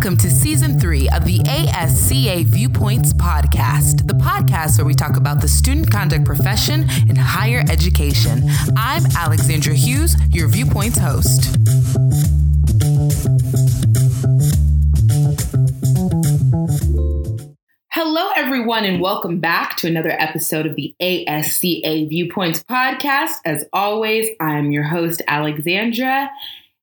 Welcome to season three of the ASCA Viewpoints podcast, the podcast where we talk about the student conduct profession in higher education. I'm Alexandra Hughes, your Viewpoints host. Hello, everyone, and welcome back to another episode of the ASCA Viewpoints podcast. As always, I'm your host, Alexandra.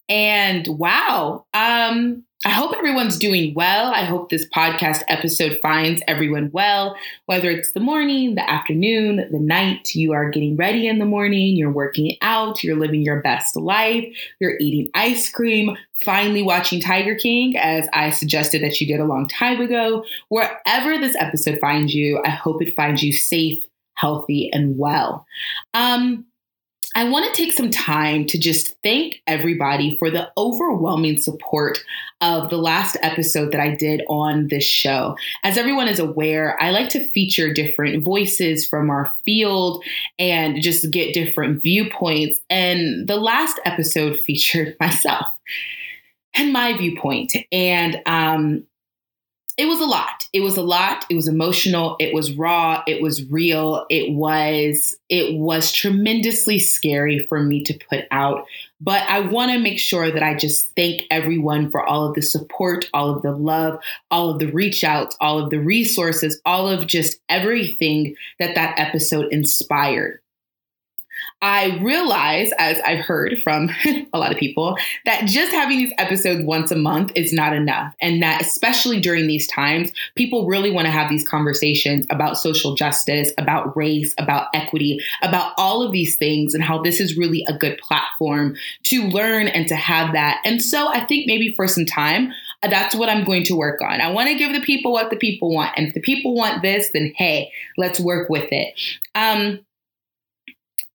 And wow, um, I hope everyone's doing well. I hope this podcast episode finds everyone well, whether it's the morning, the afternoon, the night, you are getting ready in the morning, you're working out, you're living your best life, you're eating ice cream, finally watching Tiger King, as I suggested that you did a long time ago. Wherever this episode finds you, I hope it finds you safe, healthy, and well. Um, I want to take some time to just thank everybody for the overwhelming support of the last episode that I did on this show. As everyone is aware, I like to feature different voices from our field and just get different viewpoints. And the last episode featured myself and my viewpoint. And um, it was a lot. It was a lot. It was emotional. It was raw. It was real. It was it was tremendously scary for me to put out. But I want to make sure that I just thank everyone for all of the support, all of the love, all of the reach outs, all of the resources, all of just everything that that episode inspired. I realize, as I've heard from a lot of people, that just having these episodes once a month is not enough. And that, especially during these times, people really want to have these conversations about social justice, about race, about equity, about all of these things, and how this is really a good platform to learn and to have that. And so I think maybe for some time, that's what I'm going to work on. I want to give the people what the people want. And if the people want this, then hey, let's work with it. Um,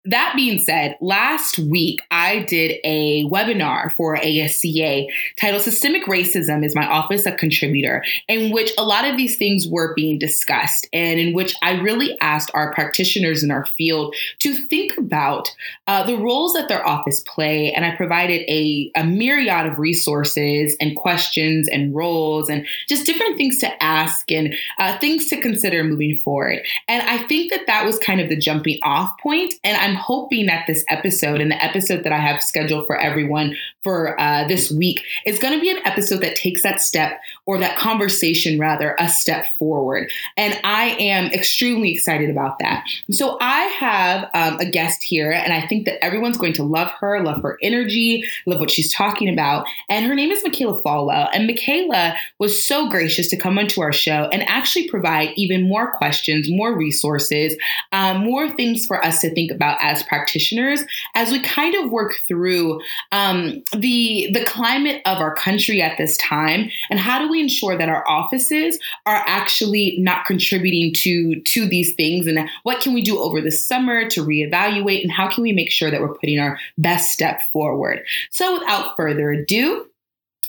that being said, last week I did a webinar for ASCA titled Systemic Racism is My Office a Contributor, in which a lot of these things were being discussed, and in which I really asked our practitioners in our field to think about uh, the roles that their office play. And I provided a, a myriad of resources and questions and roles and just different things to ask and uh, things to consider moving forward. And I think that that was kind of the jumping off point, and I'm I'm hoping that this episode and the episode that I have scheduled for everyone for uh, this week is going to be an episode that takes that step or that conversation, rather, a step forward. And I am extremely excited about that. So I have um, a guest here, and I think that everyone's going to love her, love her energy, love what she's talking about. And her name is Michaela Falwell. And Michaela was so gracious to come onto our show and actually provide even more questions, more resources, um, more things for us to think about as practitioners as we kind of work through um, the the climate of our country at this time and how do we ensure that our offices are actually not contributing to to these things? And what can we do over the summer to reevaluate? And how can we make sure that we're putting our best step forward? So without further ado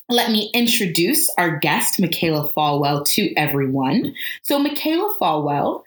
let me introduce our guest, Michaela Falwell, to everyone. So, Michaela Falwell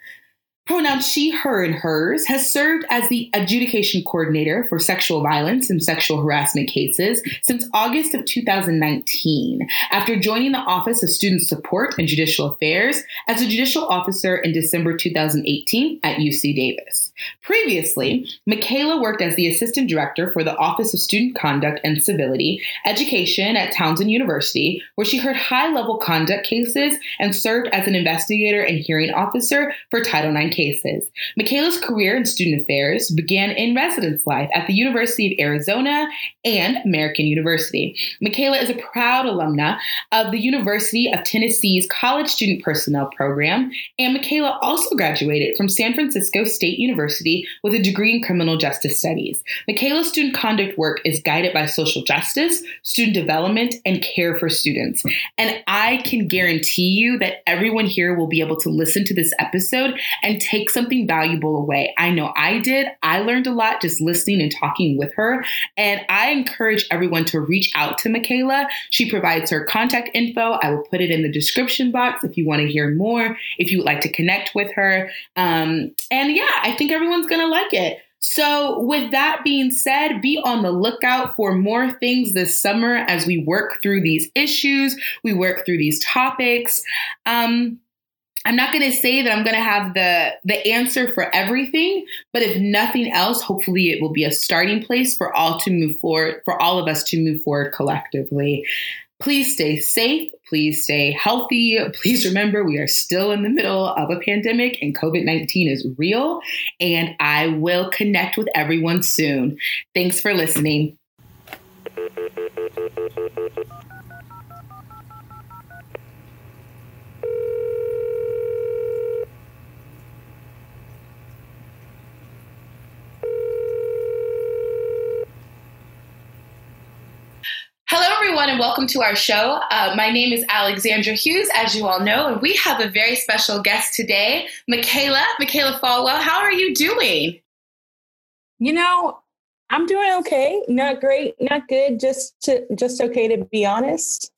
pronouns she, her, and hers, has served as the adjudication coordinator for sexual violence and sexual harassment cases since August of 2019, after joining the Office of Student Support and Judicial Affairs as a judicial officer in December 2018 at UC Davis. Previously, Michaela worked as the assistant director for the Office of Student Conduct and Civility Education at Towson University, where she heard high level conduct cases and served as an investigator and hearing officer for Title IX cases. Michaela's career in student affairs began in residence life at the University of Arizona and American University. Michaela is a proud alumna of the University of Tennessee's College Student Personnel Program, and Michaela also graduated from San Francisco State University with a degree in criminal justice studies. Michaela's student conduct work is guided by social justice, student development, and care for students. And I can guarantee you that everyone here will be able to listen to this episode and take something valuable away. I know I did. I learned a lot just listening and talking with her. And I encourage everyone to reach out to Michaela. She provides her contact info. I will put it in the description box if you want to hear more, if you would like to connect with her. Um, and yeah, I think everyone's going to like it. So, with that being said, be on the lookout for more things this summer as we work through these issues, we work through these topics. Um, I'm not going to say that I'm going to have the the answer for everything, but if nothing else, hopefully it will be a starting place for all to move forward, for all of us to move forward collectively. Please stay safe. Please stay healthy. Please remember we are still in the middle of a pandemic and COVID 19 is real. And I will connect with everyone soon. Thanks for listening. everyone, and welcome to our show. Uh, my name is Alexandra Hughes, as you all know, and we have a very special guest today, Michaela. Michaela Falwell, how are you doing? You know, I'm doing okay. Not great, not good. Just to, just okay to be honest.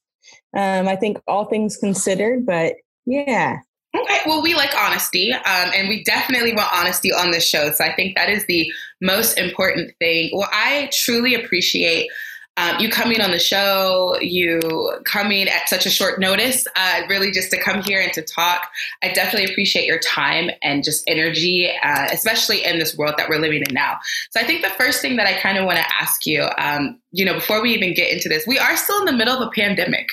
Um, I think all things considered, but yeah. Okay, well, we like honesty, um, and we definitely want honesty on the show. So I think that is the most important thing. Well, I truly appreciate um, you coming on the show, you coming at such a short notice, uh, really just to come here and to talk. I definitely appreciate your time and just energy, uh, especially in this world that we're living in now. So I think the first thing that I kind of want to ask you, um, you know, before we even get into this, we are still in the middle of a pandemic.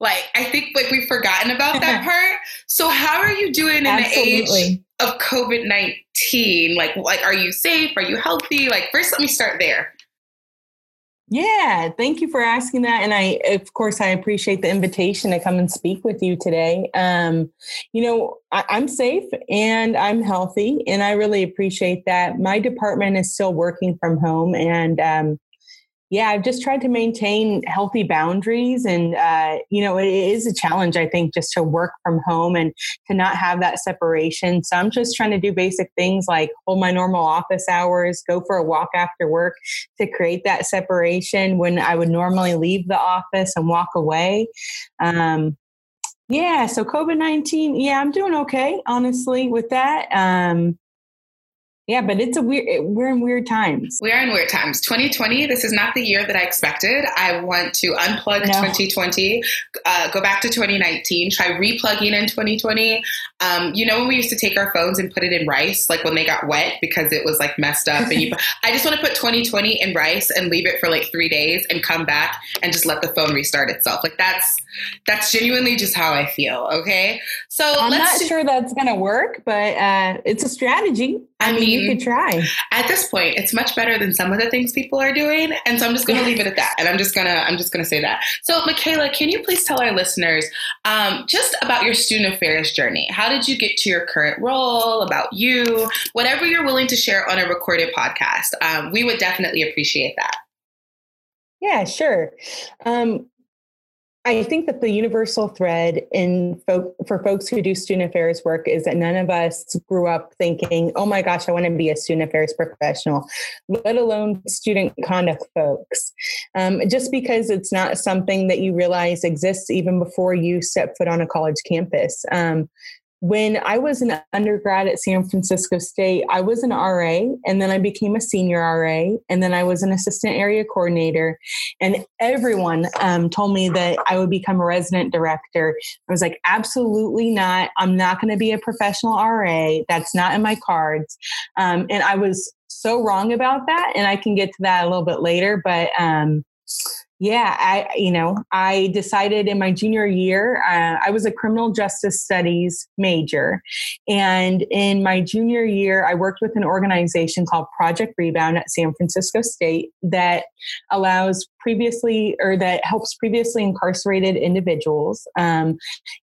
Like I think like we've forgotten about that part. So how are you doing in Absolutely. the age of COVID nineteen? Like like are you safe? Are you healthy? Like first, let me start there. Yeah, thank you for asking that. And I, of course, I appreciate the invitation to come and speak with you today. Um, you know, I, I'm safe and I'm healthy, and I really appreciate that. My department is still working from home, and um, yeah, I've just tried to maintain healthy boundaries. And, uh, you know, it is a challenge, I think, just to work from home and to not have that separation. So I'm just trying to do basic things like hold my normal office hours, go for a walk after work to create that separation when I would normally leave the office and walk away. Um, yeah, so COVID 19, yeah, I'm doing okay, honestly, with that. Um, yeah, but it's a weird, we're in weird times. We are in weird times. 2020, this is not the year that I expected. I want to unplug no. 2020, uh, go back to 2019, try replugging in 2020. Um, you know, when we used to take our phones and put it in rice, like when they got wet because it was like messed up. And you, I just want to put 2020 in rice and leave it for like three days and come back and just let the phone restart itself. Like that's, that's genuinely just how I feel. Okay. So I'm not sure that's going to work, but uh, it's a strategy. I, I mean, mean, you could try. At this point, it's much better than some of the things people are doing, and so I'm just going to leave it at that. And I'm just gonna I'm just gonna say that. So, Michaela, can you please tell our listeners um, just about your student affairs journey? How did you get to your current role? About you, whatever you're willing to share on a recorded podcast. Um, we would definitely appreciate that. Yeah, sure. Um, I think that the universal thread in folk, for folks who do student affairs work is that none of us grew up thinking, "Oh my gosh, I want to be a student affairs professional," let alone student conduct folks. Um, just because it's not something that you realize exists even before you step foot on a college campus. Um, when I was an undergrad at San Francisco State, I was an RA and then I became a senior RA and then I was an assistant area coordinator. And everyone um, told me that I would become a resident director. I was like, absolutely not. I'm not going to be a professional RA. That's not in my cards. Um, and I was so wrong about that. And I can get to that a little bit later. But, um, yeah, I you know I decided in my junior year uh, I was a criminal justice studies major, and in my junior year I worked with an organization called Project Rebound at San Francisco State that allows previously or that helps previously incarcerated individuals um,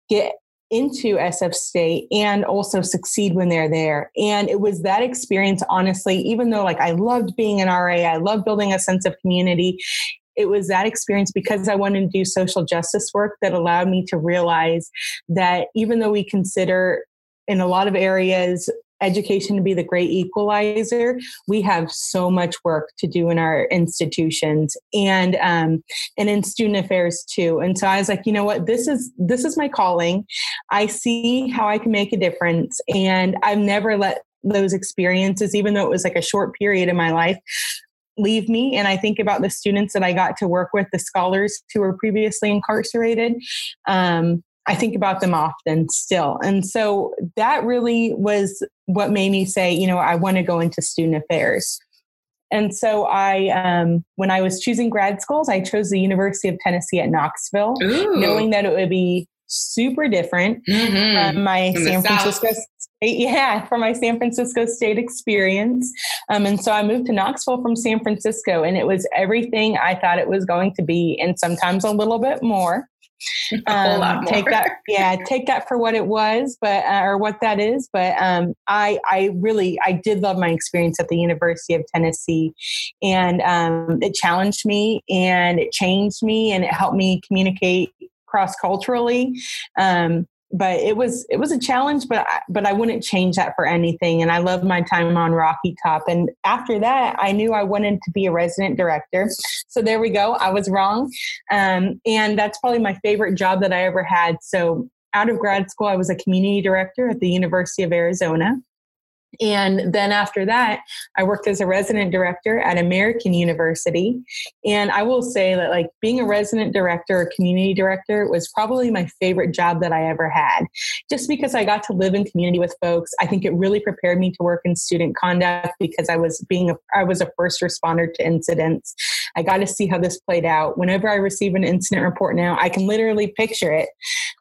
get into SF State and also succeed when they're there. And it was that experience, honestly, even though like I loved being an RA, I loved building a sense of community, it was that experience because I wanted to do social justice work that allowed me to realize that even though we consider in a lot of areas education to be the great equalizer we have so much work to do in our institutions and um, and in student affairs too. And so i was like you know what? This is this is my calling. I see how i can make a difference and i've never let those experiences, even though it was like a short period in my life, leave me. And I think about the students that I got to work with, the scholars who were previously incarcerated. Um, I think about them often still. And so that really was what made me say, you know, I want to go into student affairs. And so I, um, when I was choosing grad schools, I chose the University of Tennessee at Knoxville, Ooh. knowing that it would be super different mm-hmm. from my San Francisco South. State, yeah, from my San Francisco State experience. Um, and so I moved to Knoxville from San Francisco, and it was everything I thought it was going to be, and sometimes a little bit more. Um, take that, yeah, take that for what it was, but uh, or what that is. But um, I, I really, I did love my experience at the University of Tennessee, and um, it challenged me, and it changed me, and it helped me communicate cross culturally. Um, but it was it was a challenge, but I, but I wouldn't change that for anything. And I loved my time on Rocky Top. And after that, I knew I wanted to be a resident director. So there we go. I was wrong, um, and that's probably my favorite job that I ever had. So out of grad school, I was a community director at the University of Arizona. And then after that, I worked as a resident director at American University. And I will say that, like, being a resident director or community director was probably my favorite job that I ever had. Just because I got to live in community with folks, I think it really prepared me to work in student conduct because I was being a, I was a first responder to incidents. I got to see how this played out. Whenever I receive an incident report now, I can literally picture it.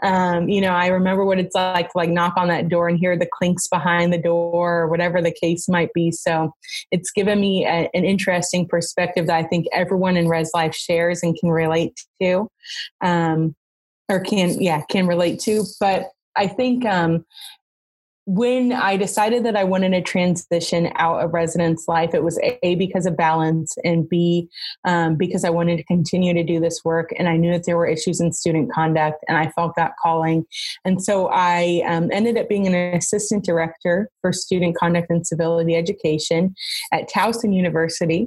Um, you know, I remember what it's like to like knock on that door and hear the clinks behind the door or whatever the case might be. So it's given me a, an interesting perspective that I think everyone in Res Life shares and can relate to, um, or can yeah can relate to. But I think um, when I decided that I wanted to transition out of residence life, it was A, because of balance, and B, um, because I wanted to continue to do this work. And I knew that there were issues in student conduct, and I felt that calling. And so I um, ended up being an assistant director for student conduct and civility education at Towson University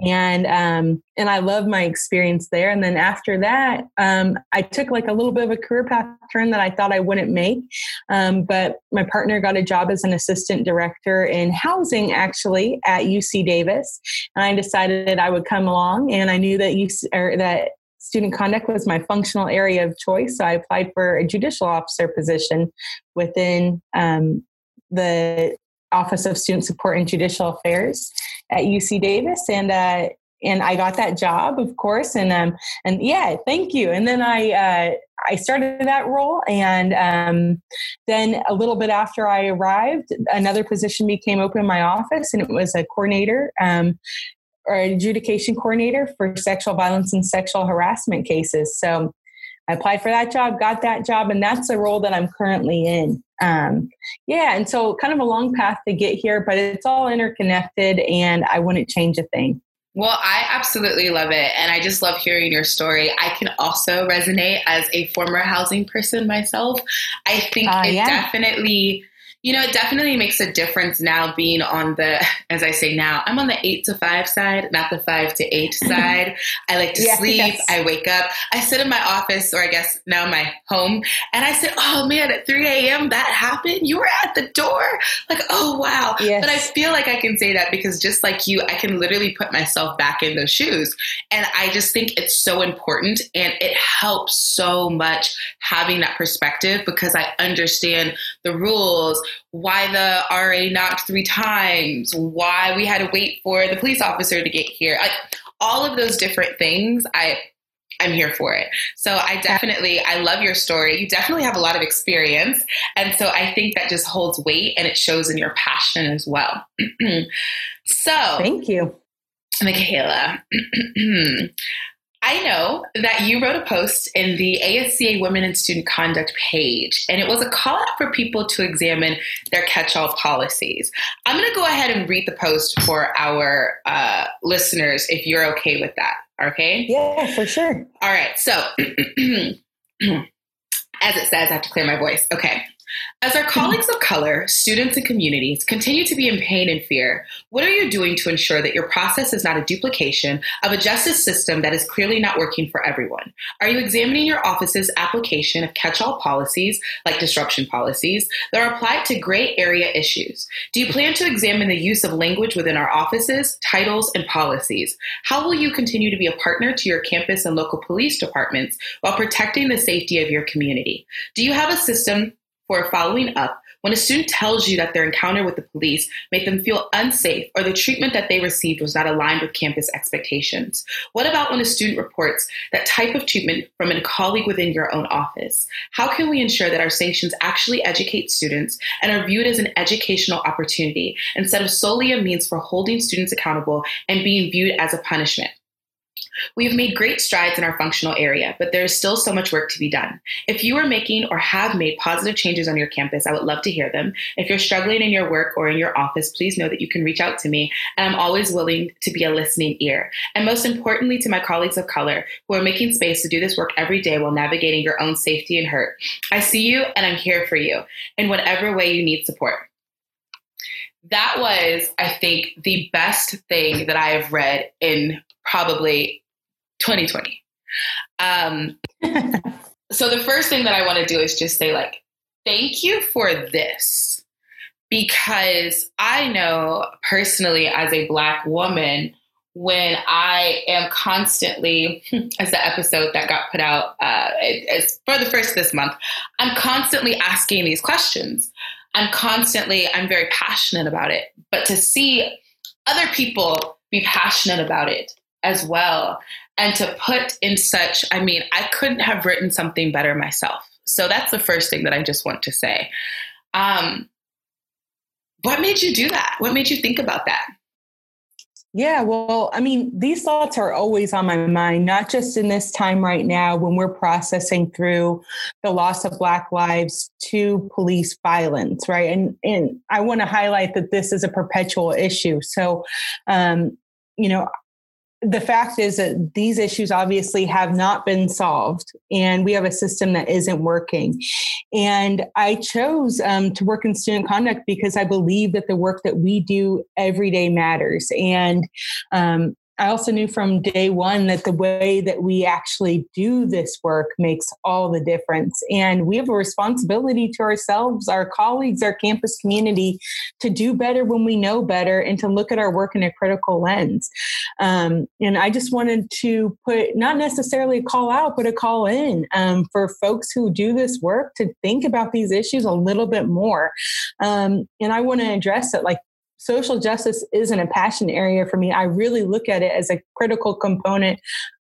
and um, and I love my experience there. And then after that, um, I took like a little bit of a career path turn that I thought I wouldn't make. Um, but my partner got a job as an assistant director in housing, actually at UC Davis, and I decided that I would come along. And I knew that UC, or that student conduct was my functional area of choice, so I applied for a judicial officer position within um, the Office of Student Support and Judicial Affairs at UC Davis, and uh, and I got that job, of course, and um, and yeah, thank you. And then I uh, I started that role, and um, then a little bit after I arrived, another position became open in my office, and it was a coordinator. Um, or adjudication coordinator for sexual violence and sexual harassment cases. So I applied for that job, got that job, and that's the role that I'm currently in. Um, yeah, and so kind of a long path to get here, but it's all interconnected, and I wouldn't change a thing. Well, I absolutely love it. And I just love hearing your story. I can also resonate as a former housing person myself. I think uh, it yeah. definitely you know, it definitely makes a difference now being on the, as I say now, I'm on the eight to five side, not the five to eight side. I like to yeah, sleep. Yes. I wake up. I sit in my office, or I guess now my home, and I said, oh man, at 3 a.m. that happened. You were at the door. Like, oh wow. Yes. But I feel like I can say that because just like you, I can literally put myself back in those shoes. And I just think it's so important and it helps so much having that perspective because I understand the rules why the RA knocked three times, why we had to wait for the police officer to get here. Like all of those different things, I I'm here for it. So I definitely I love your story. You definitely have a lot of experience, and so I think that just holds weight and it shows in your passion as well. so thank you, Michaela. I know that you wrote a post in the ASCA Women and Student Conduct page, and it was a call out for people to examine their catch all policies. I'm going to go ahead and read the post for our uh, listeners if you're okay with that. Okay? Yeah, for sure. All right. So, as it says, I have to clear my voice. Okay. As our colleagues of color, students, and communities continue to be in pain and fear, what are you doing to ensure that your process is not a duplication of a justice system that is clearly not working for everyone? Are you examining your office's application of catch all policies, like disruption policies, that are applied to gray area issues? Do you plan to examine the use of language within our offices, titles, and policies? How will you continue to be a partner to your campus and local police departments while protecting the safety of your community? Do you have a system for following up when a student tells you that their encounter with the police made them feel unsafe or the treatment that they received was not aligned with campus expectations? What about when a student reports that type of treatment from a colleague within your own office? How can we ensure that our sanctions actually educate students and are viewed as an educational opportunity instead of solely a means for holding students accountable and being viewed as a punishment? We have made great strides in our functional area, but there is still so much work to be done. If you are making or have made positive changes on your campus, I would love to hear them. If you're struggling in your work or in your office, please know that you can reach out to me, and I'm always willing to be a listening ear. And most importantly, to my colleagues of color who are making space to do this work every day while navigating your own safety and hurt. I see you, and I'm here for you in whatever way you need support that was, I think, the best thing that I have read in probably 2020. Um, so the first thing that I want to do is just say, like, thank you for this. Because I know personally, as a Black woman, when I am constantly, as the episode that got put out uh, as for the first this month, I'm constantly asking these questions. I'm constantly, I'm very passionate about it. But to see other people be passionate about it as well. And to put in such i mean i couldn't have written something better myself. So that's the first thing that i just want to say. Um, what made you do that? What made you think about that? Yeah, well, I mean, these thoughts are always on my mind, not just in this time right now when we're processing through the loss of Black lives to police violence, right? And and I want to highlight that this is a perpetual issue. So, um, you know, the fact is that these issues obviously have not been solved and we have a system that isn't working. And i chose um, to work in student conduct because i believe that the work that we do every day matters. And um, I also knew from day one that the way that we actually do this work makes all the difference. And we have a responsibility to ourselves, our colleagues, our campus community to do better when we know better and to look at our work in a critical lens. Um, and I just wanted to put not necessarily a call out, but a call in um, for folks who do this work to think about these issues a little bit more. Um, and I want to address it like social justice isn't a passion area for me. I really look at it as a critical component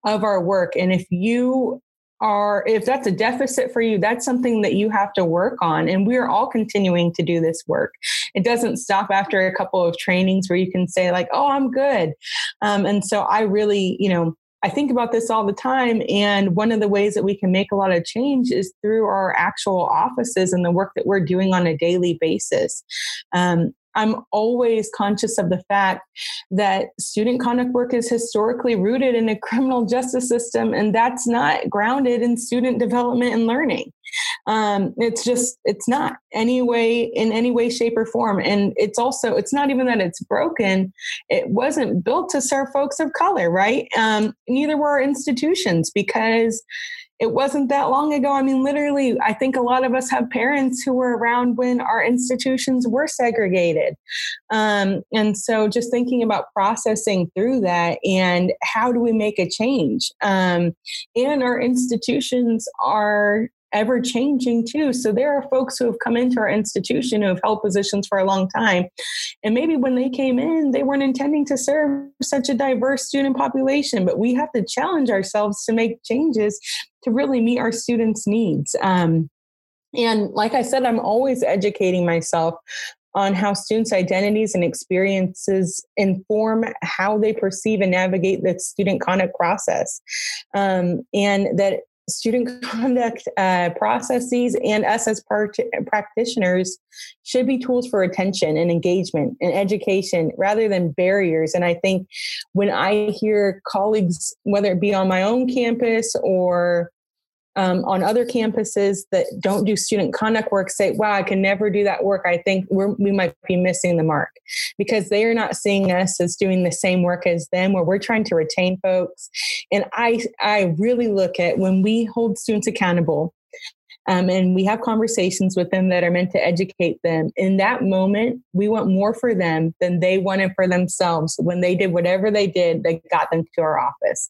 of our work. And if you are, if that's a deficit for you, that's something that you have to work on. And we're all continuing to do this work. It doesn't stop after a couple of trainings where you can say, like, oh, I'm good. Um, and so I really, you know, I think about this all the time. And one of the ways that we can make a lot of change is through our actual offices and the work that we're doing on a daily basis. Um, I'm always conscious of the fact that student conduct work is historically rooted in a criminal justice system, and that's not grounded in student development and learning. Um, it's just, it's not any way, in any way, shape, or form. And it's also, it's not even that it's broken, it wasn't built to serve folks of color, right? Um, neither were our institutions because it wasn't that long ago. I mean, literally, I think a lot of us have parents who were around when our institutions were segregated. Um, and so just thinking about processing through that and how do we make a change? Um, and our institutions are ever changing too. So there are folks who have come into our institution who have held positions for a long time. And maybe when they came in, they weren't intending to serve such a diverse student population, but we have to challenge ourselves to make changes to really meet our students' needs. Um, and like I said, I'm always educating myself on how students' identities and experiences inform how they perceive and navigate the student conduct process. Um, and that student conduct uh, processes and us as part- practitioners should be tools for attention and engagement and education rather than barriers. And I think when I hear colleagues, whether it be on my own campus or um, on other campuses that don't do student conduct work say, wow, I can never do that work. I think we might be missing the mark because they are not seeing us as doing the same work as them, where we're trying to retain folks. And I, I really look at when we hold students accountable, um, and we have conversations with them that are meant to educate them. In that moment, we want more for them than they wanted for themselves when they did whatever they did that got them to our office.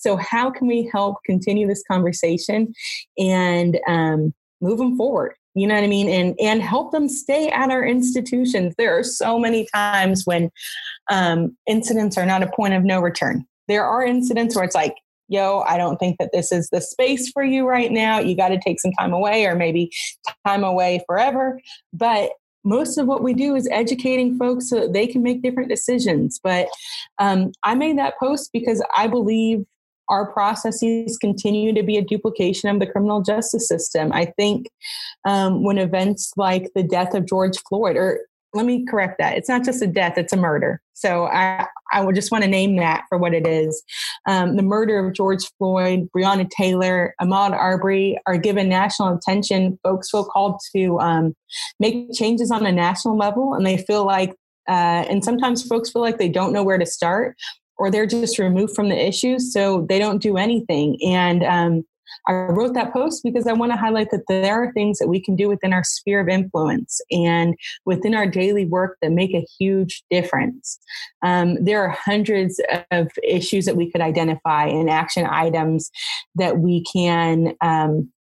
So, how can we help continue this conversation and um, move them forward? You know what I mean? And and help them stay at our institutions. There are so many times when um, incidents are not a point of no return. There are incidents where it's like, yo, I don't think that this is the space for you right now. You got to take some time away or maybe time away forever. But most of what we do is educating folks so that they can make different decisions. But um, I made that post because I believe our processes continue to be a duplication of the criminal justice system. I think um, when events like the death of George Floyd, or let me correct that. It's not just a death, it's a murder. So I, I would just want to name that for what it is. Um, the murder of George Floyd, Breonna Taylor, Ahmaud Arbery are given national attention. Folks feel called to um, make changes on a national level, and they feel like, uh, and sometimes folks feel like they don't know where to start or they're just removed from the issues, so they don't do anything. And um, I wrote that post because I want to highlight that there are things that we can do within our sphere of influence and within our daily work that make a huge difference. Um, there are hundreds of issues that we could identify and action items that we can um,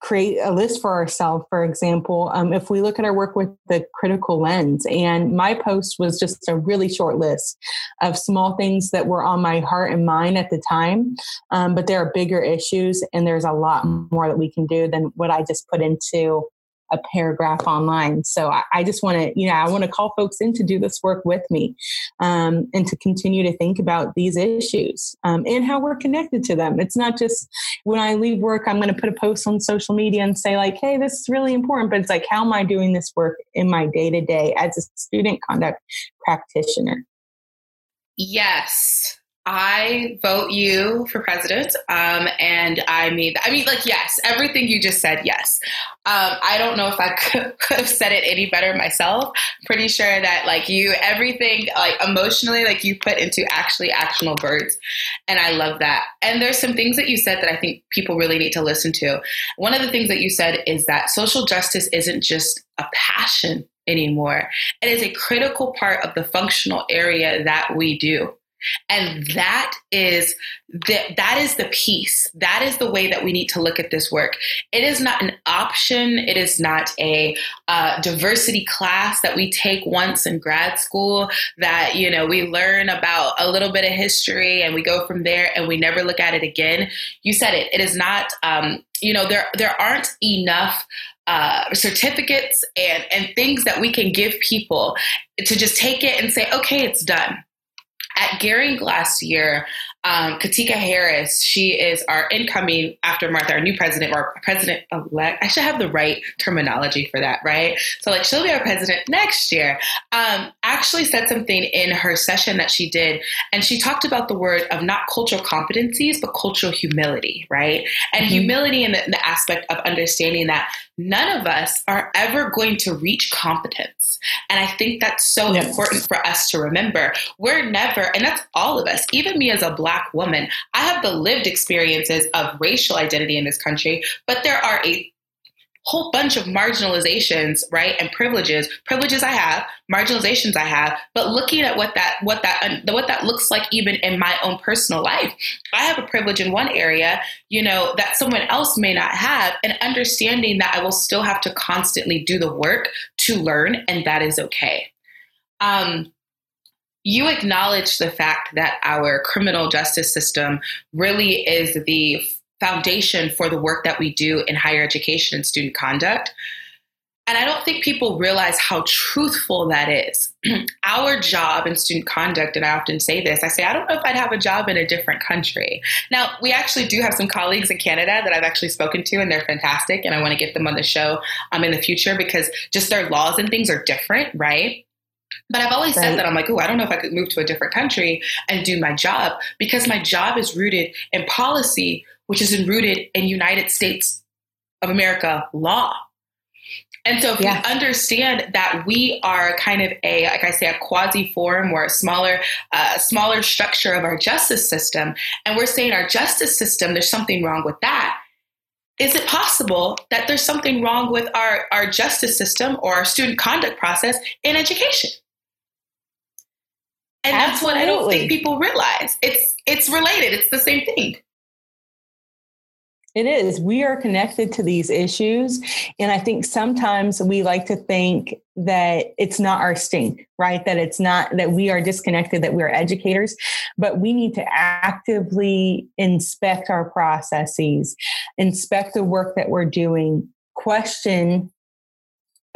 create a list for ourselves for example um, if we look at our work with the critical lens and my post was just a really short list of small things that were on my heart and mind at the time um, but there are bigger issues and there's a lot more that we can do than what i just put into a paragraph online. So I, I just want to, you know, I want to call folks in to do this work with me um, and to continue to think about these issues um, and how we're connected to them. It's not just when I leave work, I'm going to put a post on social media and say, like, hey, this is really important. But it's like, how am I doing this work in my day to day as a student conduct practitioner? Yes. I vote you for president. Um, and I mean, I mean, like, yes, everything you just said, yes. Um, I don't know if I could, could, have said it any better myself. Pretty sure that, like, you, everything, like, emotionally, like, you put into actually actionable words. And I love that. And there's some things that you said that I think people really need to listen to. One of the things that you said is that social justice isn't just a passion anymore, it is a critical part of the functional area that we do. And that is the, that is the piece. That is the way that we need to look at this work. It is not an option. It is not a uh, diversity class that we take once in grad school that, you know, we learn about a little bit of history and we go from there and we never look at it again. You said it. It is not, um, you know, there, there aren't enough uh, certificates and, and things that we can give people to just take it and say, okay, it's done at Gehring last year, um, Kateeka Harris, she is our incoming after Martha, our new president, or president elect. I should have the right terminology for that, right? So, like, she'll be our president next year. Um, actually, said something in her session that she did, and she talked about the word of not cultural competencies, but cultural humility, right? And mm-hmm. humility in the, in the aspect of understanding that none of us are ever going to reach competence. And I think that's so yes. important for us to remember. We're never, and that's all of us, even me as a Black woman, I have the lived experiences of racial identity in this country, but there are a whole bunch of marginalizations, right, and privileges, privileges I have, marginalizations I have, but looking at what that what that what that looks like even in my own personal life. I have a privilege in one area, you know, that someone else may not have, and understanding that I will still have to constantly do the work to learn, and that is okay. Um, you acknowledge the fact that our criminal justice system really is the foundation for the work that we do in higher education and student conduct. And I don't think people realize how truthful that is. Our job in student conduct, and I often say this I say, I don't know if I'd have a job in a different country. Now, we actually do have some colleagues in Canada that I've actually spoken to, and they're fantastic. And I want to get them on the show um, in the future because just their laws and things are different, right? But I've always right. said that I'm like, oh, I don't know if I could move to a different country and do my job because my job is rooted in policy which is rooted in United States of America law. And so if yeah. we understand that we are kind of a, like I say, a quasi form or a smaller, uh, smaller structure of our justice system, and we're saying our justice system, there's something wrong with that. Is it possible that there's something wrong with our, our justice system or our student conduct process in education? And Absolutely. that's what I don't think people realize. It's it's related. It's the same thing. It is. We are connected to these issues. And I think sometimes we like to think that it's not our stink, right? That it's not that we are disconnected, that we're educators, but we need to actively inspect our processes, inspect the work that we're doing, question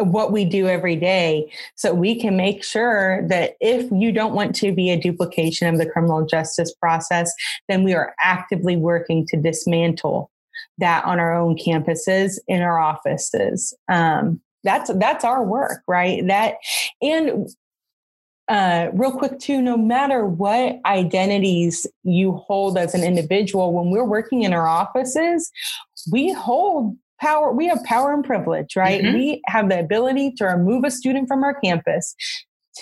what we do every day so we can make sure that if you don't want to be a duplication of the criminal justice process, then we are actively working to dismantle that on our own campuses in our offices. Um, that's that's our work, right? That and uh, real quick too, no matter what identities you hold as an individual, when we're working in our offices, we hold power we have power and privilege right mm-hmm. we have the ability to remove a student from our campus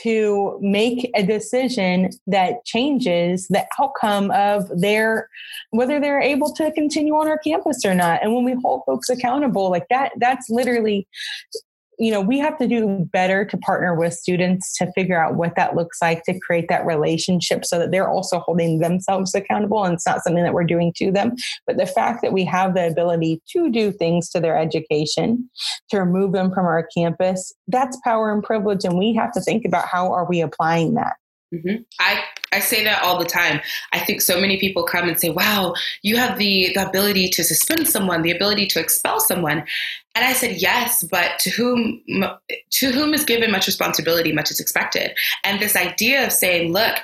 to make a decision that changes the outcome of their whether they're able to continue on our campus or not. And when we hold folks accountable like that that's literally you know, we have to do better to partner with students to figure out what that looks like to create that relationship so that they're also holding themselves accountable and it's not something that we're doing to them. But the fact that we have the ability to do things to their education, to remove them from our campus, that's power and privilege. And we have to think about how are we applying that. Mm-hmm. I I say that all the time. I think so many people come and say, "Wow, you have the, the ability to suspend someone, the ability to expel someone," and I said, "Yes, but to whom to whom is given much responsibility, much is expected." And this idea of saying, "Look,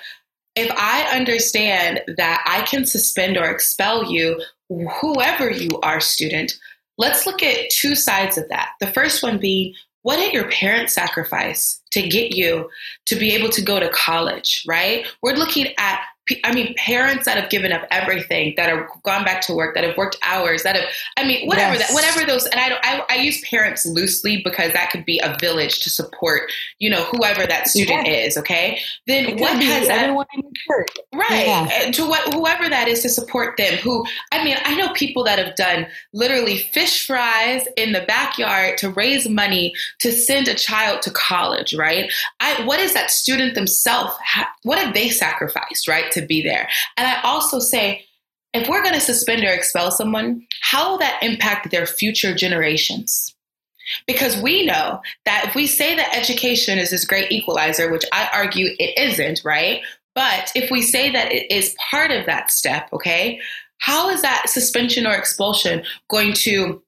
if I understand that I can suspend or expel you, whoever you are, student." Let's look at two sides of that. The first one being, what did your parents sacrifice to get you to be able to go to college, right? We're looking at I mean, parents that have given up everything, that have gone back to work, that have worked hours, that have, I mean, whatever yes. that, whatever those, and I, don't, I, I use parents loosely because that could be a village to support, you know, whoever that student yeah. is. Okay, then what has that, right? Yeah. Eh, to what whoever that is to support them. Who, I mean, I know people that have done literally fish fries in the backyard to raise money to send a child to college. Right? I, what is that student themselves? What have they sacrificed? Right? to be there. And I also say, if we're going to suspend or expel someone, how will that impact their future generations? Because we know that if we say that education is this great equalizer, which I argue it isn't, right? But if we say that it is part of that step, okay, how is that suspension or expulsion going to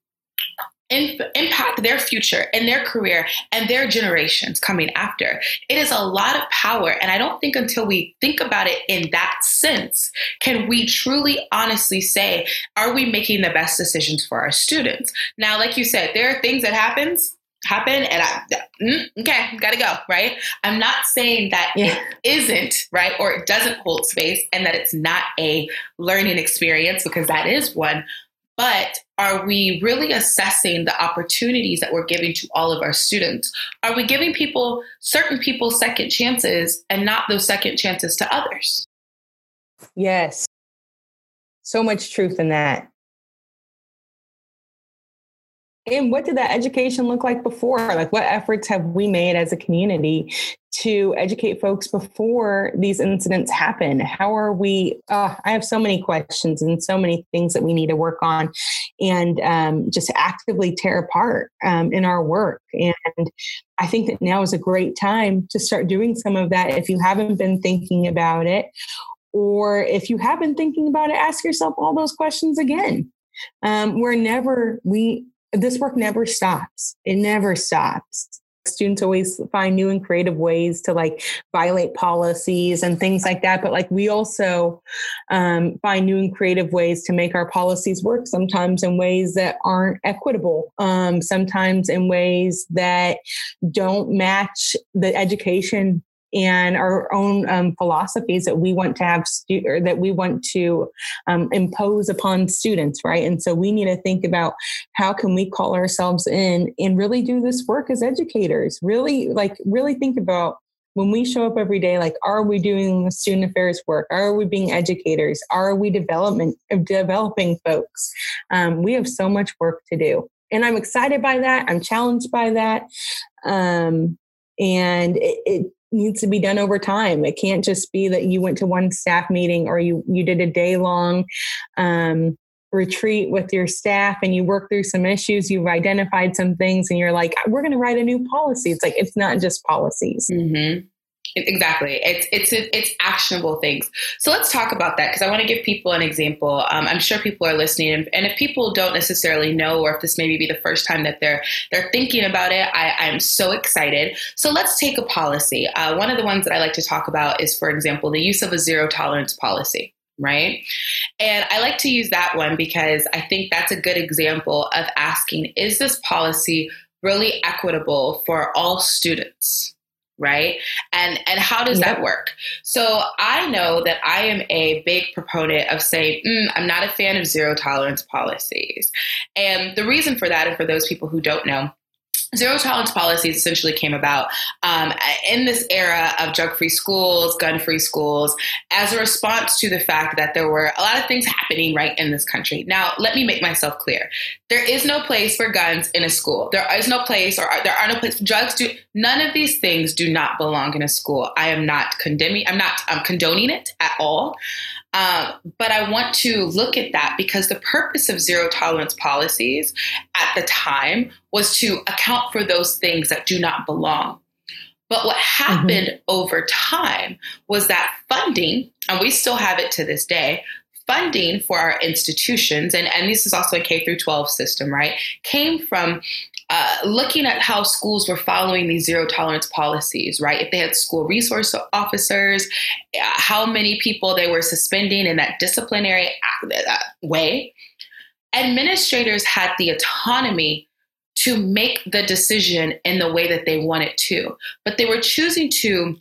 impact their future and their career and their generations coming after. It is a lot of power. And I don't think until we think about it in that sense can we truly honestly say, are we making the best decisions for our students? Now, like you said, there are things that happens happen and I mm, okay, gotta go, right? I'm not saying that yeah. it isn't, right, or it doesn't hold space and that it's not a learning experience because that is one, but are we really assessing the opportunities that we're giving to all of our students? Are we giving people, certain people, second chances and not those second chances to others? Yes. So much truth in that. And what did that education look like before? Like, what efforts have we made as a community to educate folks before these incidents happen? How are we? Uh, I have so many questions and so many things that we need to work on and um, just actively tear apart um, in our work. And I think that now is a great time to start doing some of that if you haven't been thinking about it. Or if you have been thinking about it, ask yourself all those questions again. Um, we're never, we, this work never stops. It never stops. Students always find new and creative ways to like violate policies and things like that. But like we also um, find new and creative ways to make our policies work, sometimes in ways that aren't equitable, um, sometimes in ways that don't match the education and our own um, philosophies that we want to have stu- that we want to um, impose upon students right? And so we need to think about how can we call ourselves in and really do this work as educators. Really like really think about when we show up every day like are we doing the student affairs work? Are we being educators? Are we development developing folks? Um, we have so much work to do. And i'm excited by that. I'm challenged by that. Um, and it, it needs to be done over time it can't just be that you went to one staff meeting or you you did a day long um, retreat with your staff and you work through some issues, you've identified some things, and you're like, we're going to write a new policy. It's like, it's not just policies. Mm-hmm. Exactly. It's it's it's actionable things. So let's talk about that because I want to give people an example. Um, I'm sure people are listening, and, and, if people don't necessarily know, or if this maybe be the first time that they're they're thinking about it, I, am so excited. So let's take a policy. Uh, one of the ones that I like to talk about is, for example, the use of a zero tolerance policy right? And I like to use that one because I think that's a good example of asking is this policy really equitable for all students? Right? And and how does yep. that work? So i know that i am a big proponent of saying mm, i'm not a fan of zero tolerance policies. And the reason for that and for those people who don't know Zero tolerance policies essentially came about um, in this era of drug free schools, gun free schools, as a response to the fact that there were a lot of things happening right in this country. Now, let me make myself clear there is no place for guns in a school. There is no place, or there are no place. Drugs do none of these things do not belong in a school. I am not condemning. I'm not I'm condoning it at all. Um, but I want to look at that because the purpose of zero tolerance policies at the time was to account for those things that do not belong. But what happened mm-hmm. over time was that funding, and we still have it to this day, funding for our institutions, and, and this is also a K through 12 system, right, came from uh, looking at how schools were following these zero tolerance policies, right? If they had school resource officers, uh, how many people they were suspending in that disciplinary uh, way. Administrators had the autonomy to make the decision in the way that they wanted to, but they were choosing to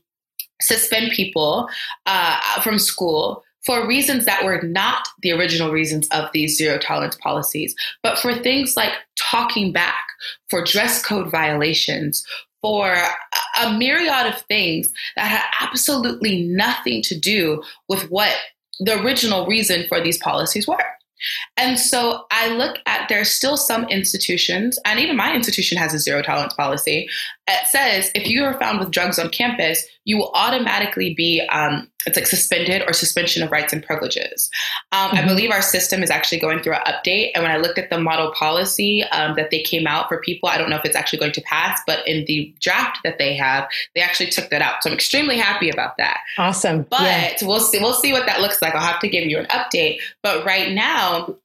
suspend people uh, from school for reasons that were not the original reasons of these zero tolerance policies, but for things like talking back, for dress code violations, for a myriad of things that had absolutely nothing to do with what the original reason for these policies were. And so I look at there's still some institutions, and even my institution has a zero tolerance policy. It says if you are found with drugs on campus, you will automatically be um, it's like suspended or suspension of rights and privileges. Um, mm-hmm. I believe our system is actually going through an update. And when I looked at the model policy um, that they came out for people, I don't know if it's actually going to pass, but in the draft that they have, they actually took that out. So I'm extremely happy about that. Awesome. But yeah. we'll see. We'll see what that looks like. I'll have to give you an update. But right now,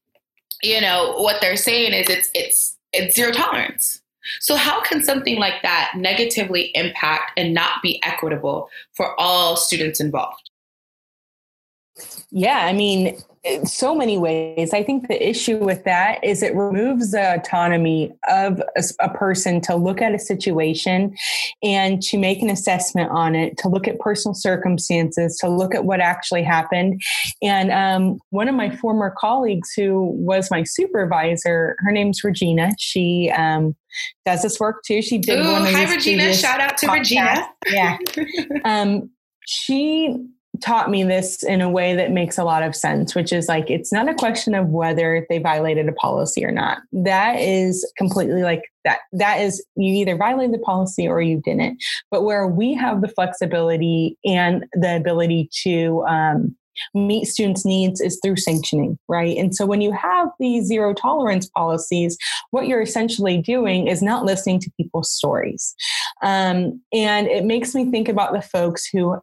you know what they're saying is it's it's it's zero tolerance. So, how can something like that negatively impact and not be equitable for all students involved? Yeah, I mean, so many ways. I think the issue with that is it removes the autonomy of a, a, person to look at a situation and to make an assessment on it, to look at personal circumstances, to look at what actually happened. And um, one of my former colleagues, who was my supervisor, her name's Regina. She um, does this work too. She did Ooh, one of hi, Regina! Shout out to podcasts. Regina. Yeah. um, she taught me this in a way that makes a lot of sense, which is like it's not a question of whether they violated a policy or not. That is completely like that. That is you either violated the policy or you didn't. But where we have the flexibility and the ability to um, meet students' needs is through sanctioning, right? And so when you have these zero tolerance policies, what you're essentially doing is not listening to people's stories. Um, and it makes me think about the folks who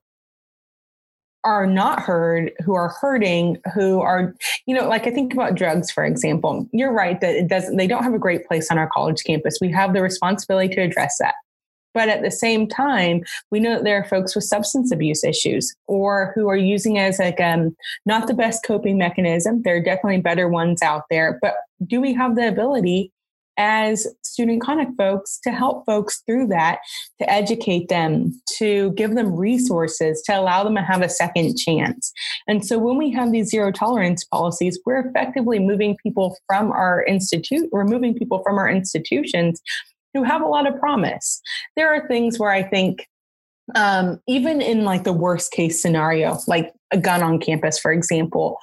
are not heard, who are hurting, who are, you know, like I think about drugs, for example. You're right that it doesn't, they don't have a great place on our college campus. We have the responsibility to address that. But at the same time, we know that there are folks with substance abuse issues or who are using as like um, not the best coping mechanism. There are definitely better ones out there. But do we have the ability as student conduct folks to help folks through that, to educate them, to give them resources, to allow them to have a second chance. And so when we have these zero tolerance policies, we're effectively moving people from our institute, we're moving people from our institutions who have a lot of promise. There are things where I think um, even in like the worst case scenario, like a gun on campus, for example,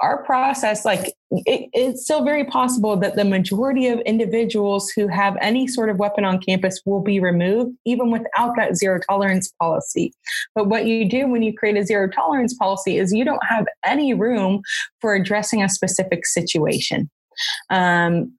our process, like it, it's still very possible that the majority of individuals who have any sort of weapon on campus will be removed, even without that zero tolerance policy. But what you do when you create a zero tolerance policy is you don't have any room for addressing a specific situation. Um,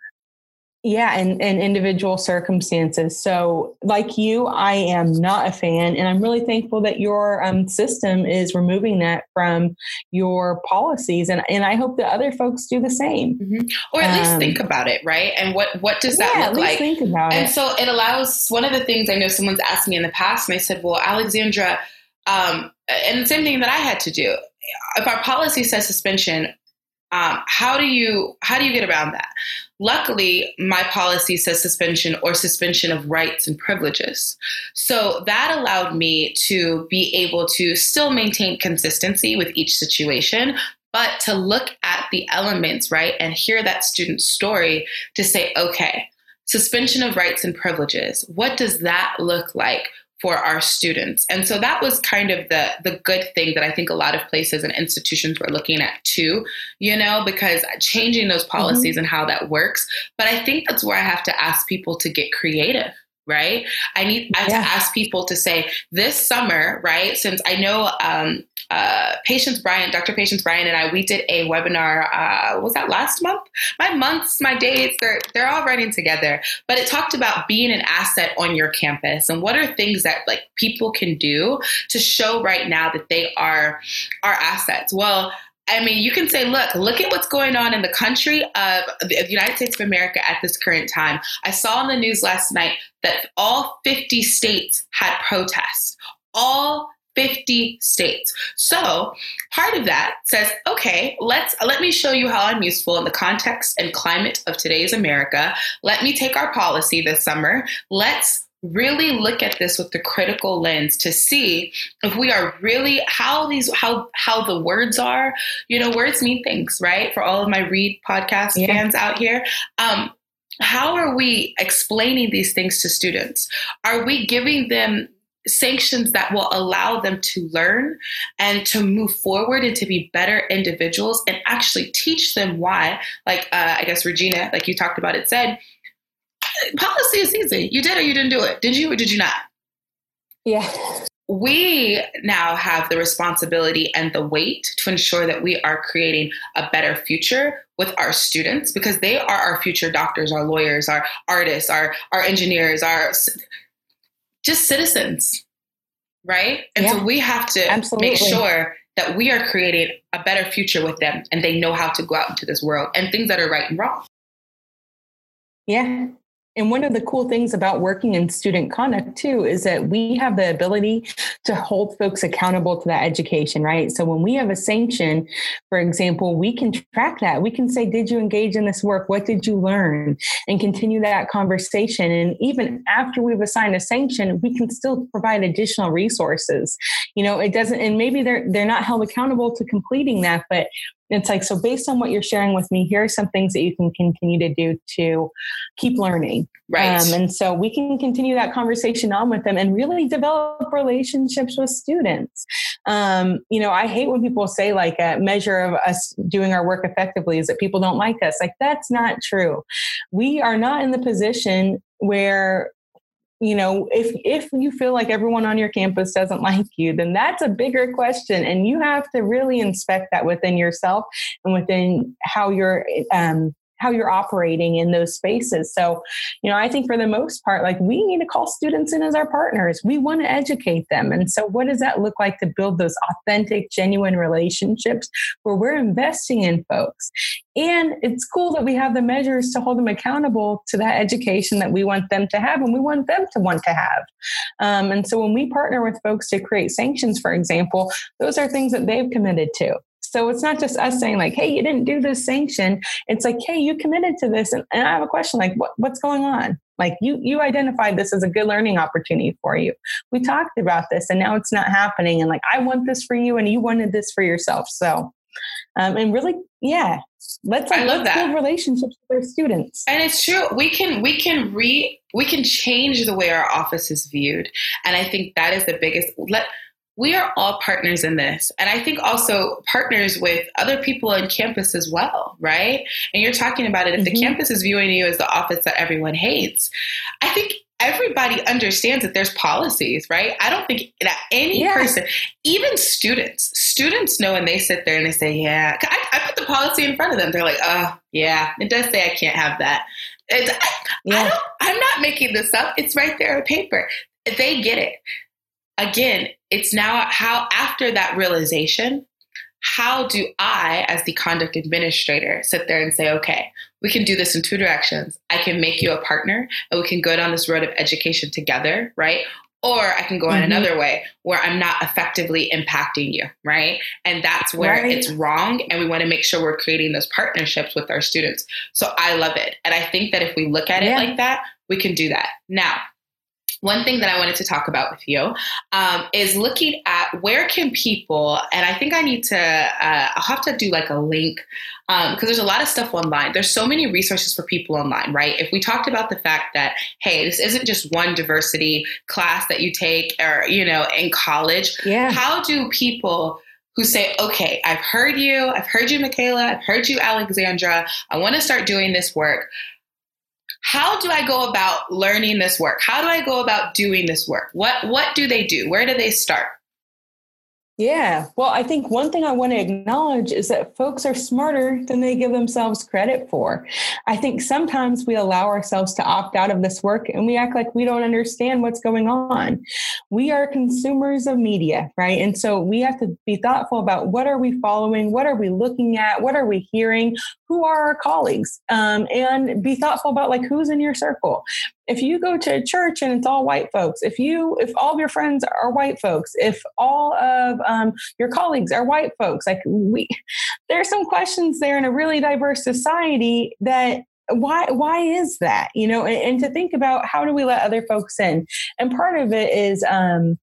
yeah, and, and individual circumstances. So, like you, I am not a fan, and I'm really thankful that your um, system is removing that from your policies, and and I hope that other folks do the same, mm-hmm. or at um, least think about it, right? And what what does that yeah, look like? Think about and it. so it allows. One of the things I know someone's asked me in the past, and I said, "Well, Alexandra," um, and the same thing that I had to do. If our policy says suspension, um, how do you how do you get around that? Luckily, my policy says suspension or suspension of rights and privileges. So that allowed me to be able to still maintain consistency with each situation, but to look at the elements, right, and hear that student's story to say, okay, suspension of rights and privileges, what does that look like? For our students. And so that was kind of the the good thing that I think a lot of places and institutions were looking at too, you know, because changing those policies mm-hmm. and how that works. But I think that's where I have to ask people to get creative right? I need I have yeah. to ask people to say this summer, right? Since I know um, uh, Patience Bryant, Dr. Patience Bryant, and I, we did a webinar. Uh, was that last month? My months, my dates, they're they're all running together. But it talked about being an asset on your campus and what are things that like people can do to show right now that they are are assets. Well, I mean, you can say, look, look at what's going on in the country of the United States of America at this current time. I saw in the news last night that all 50 states had protests. All 50 states. So part of that says, okay, let's let me show you how I'm useful in the context and climate of today's America. Let me take our policy this summer. Let's really look at this with the critical lens to see if we are really how these how how the words are you know words mean things right for all of my read podcast yeah. fans out here um how are we explaining these things to students are we giving them sanctions that will allow them to learn and to move forward and to be better individuals and actually teach them why like uh, i guess regina like you talked about it said policy is easy. You did or you didn't do it. Did you or did you not? Yeah. We now have the responsibility and the weight to ensure that we are creating a better future with our students because they are our future doctors, our lawyers, our artists, our, our engineers, our just citizens, right? And yeah, so we have to absolutely. make sure that we are creating a better future with them and they know how to go out into this world and things that are right and wrong. Yeah, and one of the cool things about working in student conduct too is that we have the ability to hold folks accountable to that education, right? So when we have a sanction, for example, we can track that. We can say, Did you engage in this work? What did you learn? And continue that conversation. And even after we've assigned a sanction, we can still provide additional resources. You know, it doesn't, and maybe they're they're not held accountable to completing that, but it's like, so based on what you're sharing with me, here are some things that you can continue to do to keep learning. Right. Um, and so we can continue that conversation on with them and really develop relationships with students. Um, you know, I hate when people say like a measure of us doing our work effectively is that people don't like us. Like that's not true. We are not in the position where you know if if you feel like everyone on your campus doesn't like you then that's a bigger question. And you have to really inspect that within yourself and within how you're um, how you're operating in those spaces. So, you know, I think for the most part, like we need to call students in as our partners. We want to educate them. And so, what does that look like to build those authentic, genuine relationships where we're investing in folks? And it's cool that we have the measures to hold them accountable to that education that we want them to have and we want them to want to have. Um, and so when we partner with folks to create sanctions, for example, those are things that they've committed to. So it's not just us saying like, "Hey, you didn't do this sanction." It's like, "Hey, you committed to this," and, and I have a question like, what, "What's going on?" Like you you identified this as a good learning opportunity for you. We talked about this, and now it's not happening. And like, I want this for you, and you wanted this for yourself. So, um, and really, yeah, let's I love let's that. build relationships with our students. And it's true. We can we can re we can change the way our office is viewed, and I think that is the biggest. Let we are all partners in this. And I think also partners with other people on campus as well, right? And you're talking about it. If mm-hmm. the campus is viewing you as the office that everyone hates, I think everybody understands that there's policies, right? I don't think that any person, even students, students know when they sit there and they say, yeah, I, I, put the policy in front of them. They're like, oh, yeah, it does say I can't have that. It's, I, yeah. I am not making this up. It's right there on paper. They get it again, it's now how, after that realization, how do I, as the conduct administrator, sit there and say, okay, we can do this in two directions. I can make you a partner and we can go down this road of education together, right? Or I can go mm-hmm. in another way where I'm not effectively impacting you, right? And that's where right. it's wrong. And we want to make sure we're creating those partnerships with our students. So I love it. And I think that if we look at yeah. it like that, we can do that. Now, one thing that I wanted to talk about with you um, is looking at where can people, and I think I need to, uh, I'll have to do like a link because um, there's a lot of stuff online. There's so many resources for people online, right? If we talked about the fact that, hey, this isn't just one diversity class that you take or, you know, in college, yeah. how do people who say, okay, I've heard you, I've heard you, Michaela, I've heard you, Alexandra, I want to start doing this work how do I go about learning this work? How do I go about doing this work? What what do they do? Where do they start? Yeah. Well, I think one thing I want to acknowledge is that folks are smarter than they give themselves credit for. I think sometimes we allow ourselves to opt out of this work and we act like we don't understand what's going on. We are consumers of media, right? And so we have to be thoughtful about what are we following? What are we looking at? What are we hearing? Who are our colleagues? Um, and be thoughtful about like who's in your circle if you go to a church and it's all white folks if you if all of your friends are white folks if all of um, your colleagues are white folks. Like we there are some questions there in a really diverse society that why why is that you know and, and to think about how do we let other folks in? And part of it is um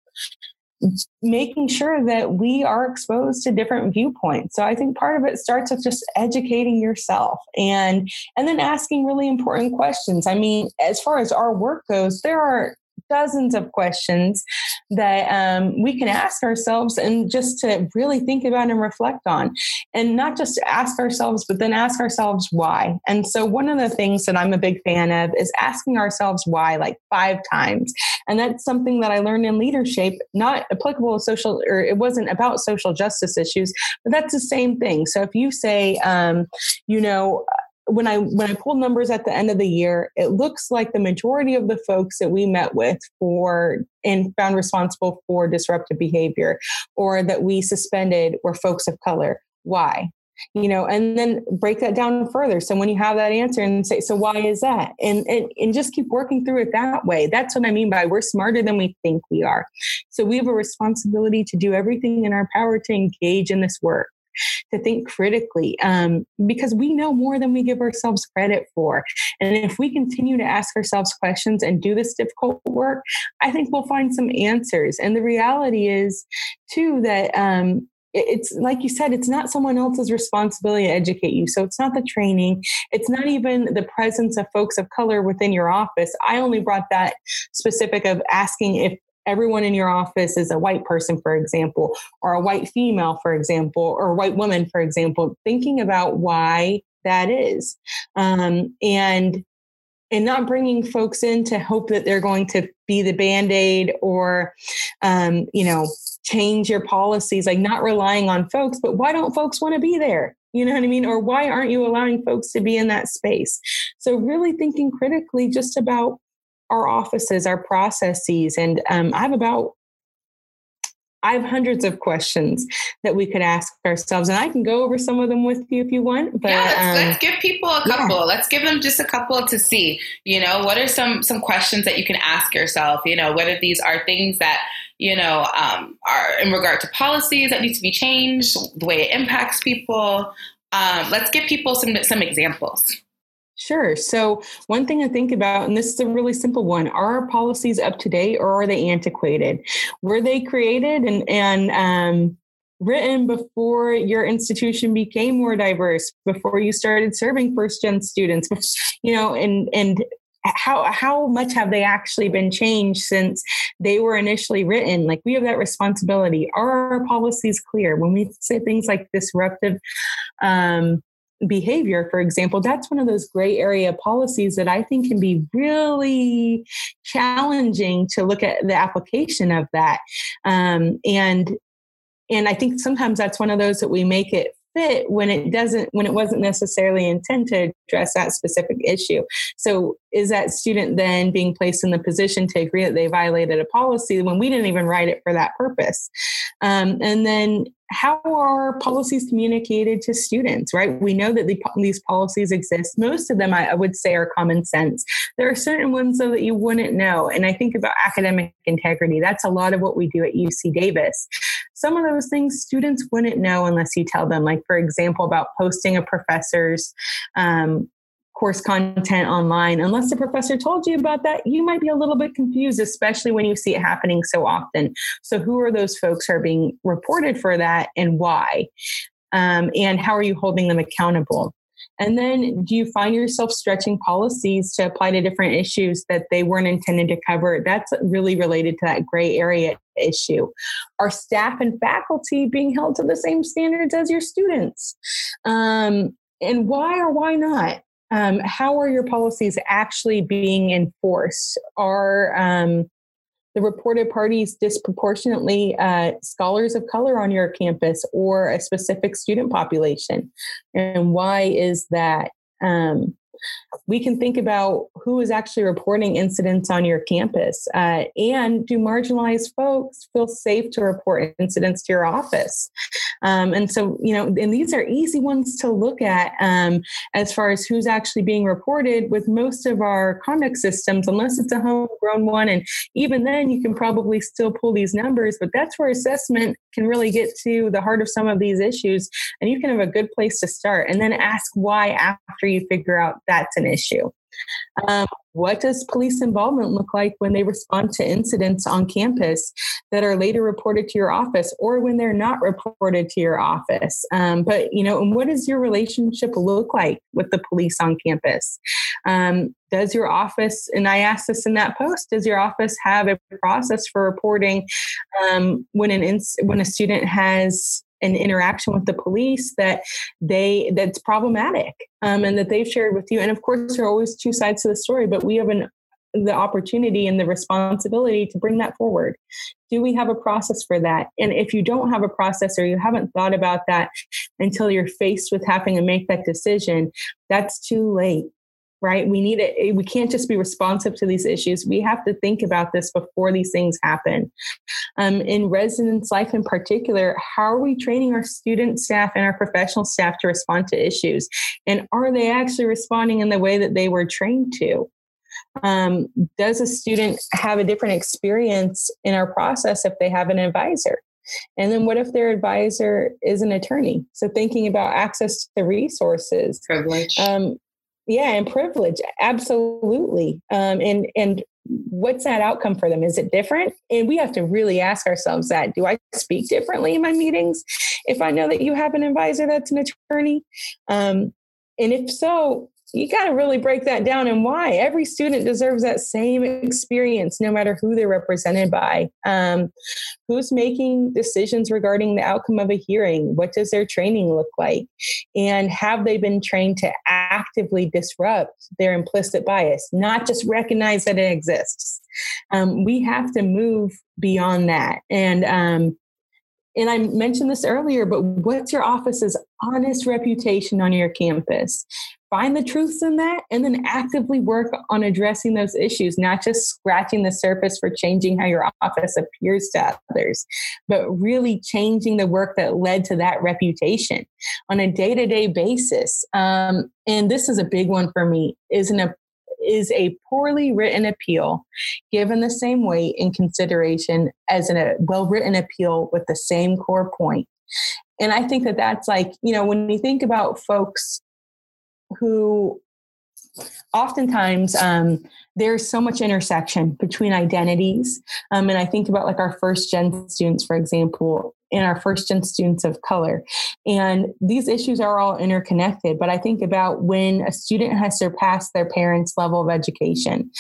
making sure that we are exposed to different viewpoints. So i think part of it starts with just educating yourself and and then asking really important questions. I mean as far as our work goes there are dozens of questions that um, we can ask ourselves and just to really think about and reflect on. And not just ask ourselves, but then ask ourselves why. And so, one of the things that I'm a big fan of is asking ourselves why like five times. And that's something that I learned in leadership, not applicable to social, or it wasn't about social justice issues, but that's the same thing. So, if you say, um, you know, when I when I pulled numbers at the end of the year, it looks like the majority of the folks that we met with for and found responsible for disruptive behavior or that we suspended were folks of color. Why? You know, and then break that down further. So when you have that answer and say, so why is that? And, and and just keep working through it that way. That's what I mean by we're smarter than we think we are. So we have a responsibility to do everything in our power to engage in this work to think critically um, because we know more than we give ourselves credit for. And if we continue to ask ourselves questions and do this difficult work, I think we'll find some answers. And the reality is, too, that um, it's like you said, it's not someone else's responsibility to educate you. So it's not the training, it's not even the presence of folks of color within your office. I only brought that specific of asking if everyone in your office is a white person, for example, or a white female, for example, or a white woman, for example, thinking about why that is. Um, and and not bringing folks in to hope that they're going to be the band-aid or um, you know change your policies like not relying on folks but why don't folks want to be there? You know what i mean? Or why aren't you allowing folks to be in that space? So really thinking critically just about our offices, our processes. And um, I have about I have hundreds of questions that we could ask ourselves, and I can go over some of them with you if you want. But yeah, let's, um, let's give people a couple. Yeah. Let's give them just a couple to see. You know, what are some some questions that you can ask yourself? You know, whether these are things that you know, um, are in regard to policies that need to be changed, the way it impacts people. Um, let's give people some some examples. Sure. So, one thing to think about, and this is a really simple one are our policies up to date or are they antiquated? Were they created and, and um, written before your institution became more diverse, before you started serving first gen students, you know, and, and how how much have they actually been changed since they were initially written like we have that responsibility are our policies clear when we say things like disruptive um, behavior, for example, that's one of those gray area policies that I think can be really challenging to look at the application of that. Um, and and I think sometimes that's one of those that we make it fit when it doesn't when it wasn't necessarily intended to address that specific issue. So is that student then being placed in the position to agree that they violated a policy when we didn't even write it for that purpose? Um, and then how are policies communicated to students right? We know that the, these policies exist. Most of them I, I would say are common sense. There are certain ones though that you wouldn't know. And i think about academic integrity. That's a lot of what we do at uc davis some of those things students wouldn't know unless you tell them. Like for example about posting a professor's um, course content online. Unless the professor told you about that you might be a little bit confused especially when you see it happening so often. So who are those folks who are being reported for that and why? Um, and how are you holding them accountable and then do you find yourself stretching policies to apply to different issues that they weren't intended to cover? That's really related to that gray area issue. Are staff and faculty being held to the same standards as your students? Um, and why or why not? Um, how are your policies actually being enforced? Are um, the reported parties disproportionately uh, scholars of color on your campus or a specific student population? And why is that? Um, we can think about who is actually reporting incidents on your campus uh, and do marginalized folks feel safe to report incidents to your office? Um, and so you know and these are easy ones to look at um, as far as who's actually being reported with most of our conduct systems unless it's a homegrown one and even then you can probably still pull these numbers but that's where assessment can really get to the heart of some of these issues and you can have a good place to start and then ask why after you figure out that's an issue. Um, what does police involvement look like when they respond to incidents on campus that are later reported to your office or when they're not reported to your office? Um, but, you know, and what does your relationship look like with the police on campus? Um, does your office, and I asked this in that post, does your office have a process for reporting um, when an ins- when a student has an interaction with the police that they that's problematic um, and that they've shared with you. And of course there are always two sides to the story but we have an the opportunity and the responsibility to bring that forward. Do we have a process for that? And if you don't have a process or you haven't thought about that until you're faced with having to make that decision that's too late right? We need it. We can't just be responsive to these issues. We have to think about this before these things happen. Um, in residence life, in particular, how are we training our student staff and our professional staff to respond to issues? And are they actually responding in the way that they were trained to? Um, does a student have a different experience in our process if they have an advisor? And then what if their advisor is an attorney? So thinking about access to resources, privilege. Um, yeah and privilege absolutely. Um, and and what's that outcome for them? Is it different? And we have to really ask ourselves that. Do i speak differently in my meetings if i know that you have an advisor that's an attorney? Um, and if so you got to really break that down and why? Every student deserves that same experience no matter who they're represented by. Um, who's making decisions regarding the outcome of a hearing? What does their training look like? And have they been trained to actively disrupt their implicit bias not just recognize that it exists? Um, we have to move beyond that and um, and I mentioned this earlier, but what's your office's honest reputation on your campus? Find the truths in that and then actively work on addressing those issues, not just scratching the surface for changing how your office appears to others, but really changing the work that led to that reputation on a day to day basis. Um, and this is a big one for me, isn't a is a poorly written appeal given the same weight and consideration as a well written appeal with the same core point. And I think that that's like, you know, when you think about folks who oftentimes um, there's so much intersection between identities. Um, and I think about like our first gen students, for example, and our first gen students of color. And these issues are all interconnected. But I think about when a student has surpassed their parents' level of education.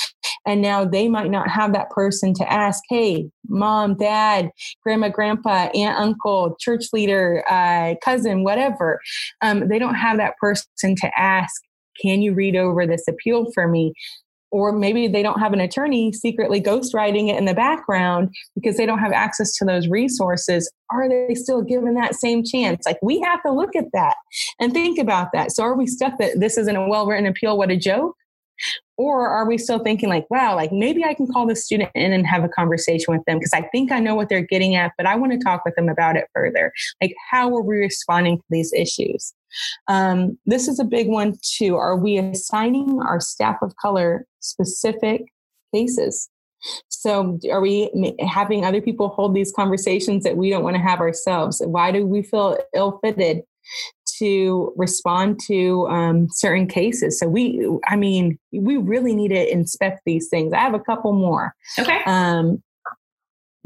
And now they might not have that person to ask, hey, mom, dad, grandma, grandpa, aunt, uncle, church leader, uh, cousin, whatever. Um, they don't have that person to ask, can you read over this appeal for me? Or maybe they don't have an attorney secretly ghostwriting it in the background because they don't have access to those resources. Are they still given that same chance? Like we have to look at that and think about that. So are we stuck that this isn't a well written appeal? What a joke. Or are we still thinking like, wow, like maybe I can call the student in and have a conversation with them because I think I know what they're getting at, but I want to talk with them about it further. Like, how are we responding to these issues? Um, this is a big one too. Are we assigning our staff of color specific cases? So, are we having other people hold these conversations that we don't want to have ourselves? Why do we feel ill fitted to respond to um, certain cases. So we, I mean, we really need to inspect these things. I have a couple more. Okay. Um,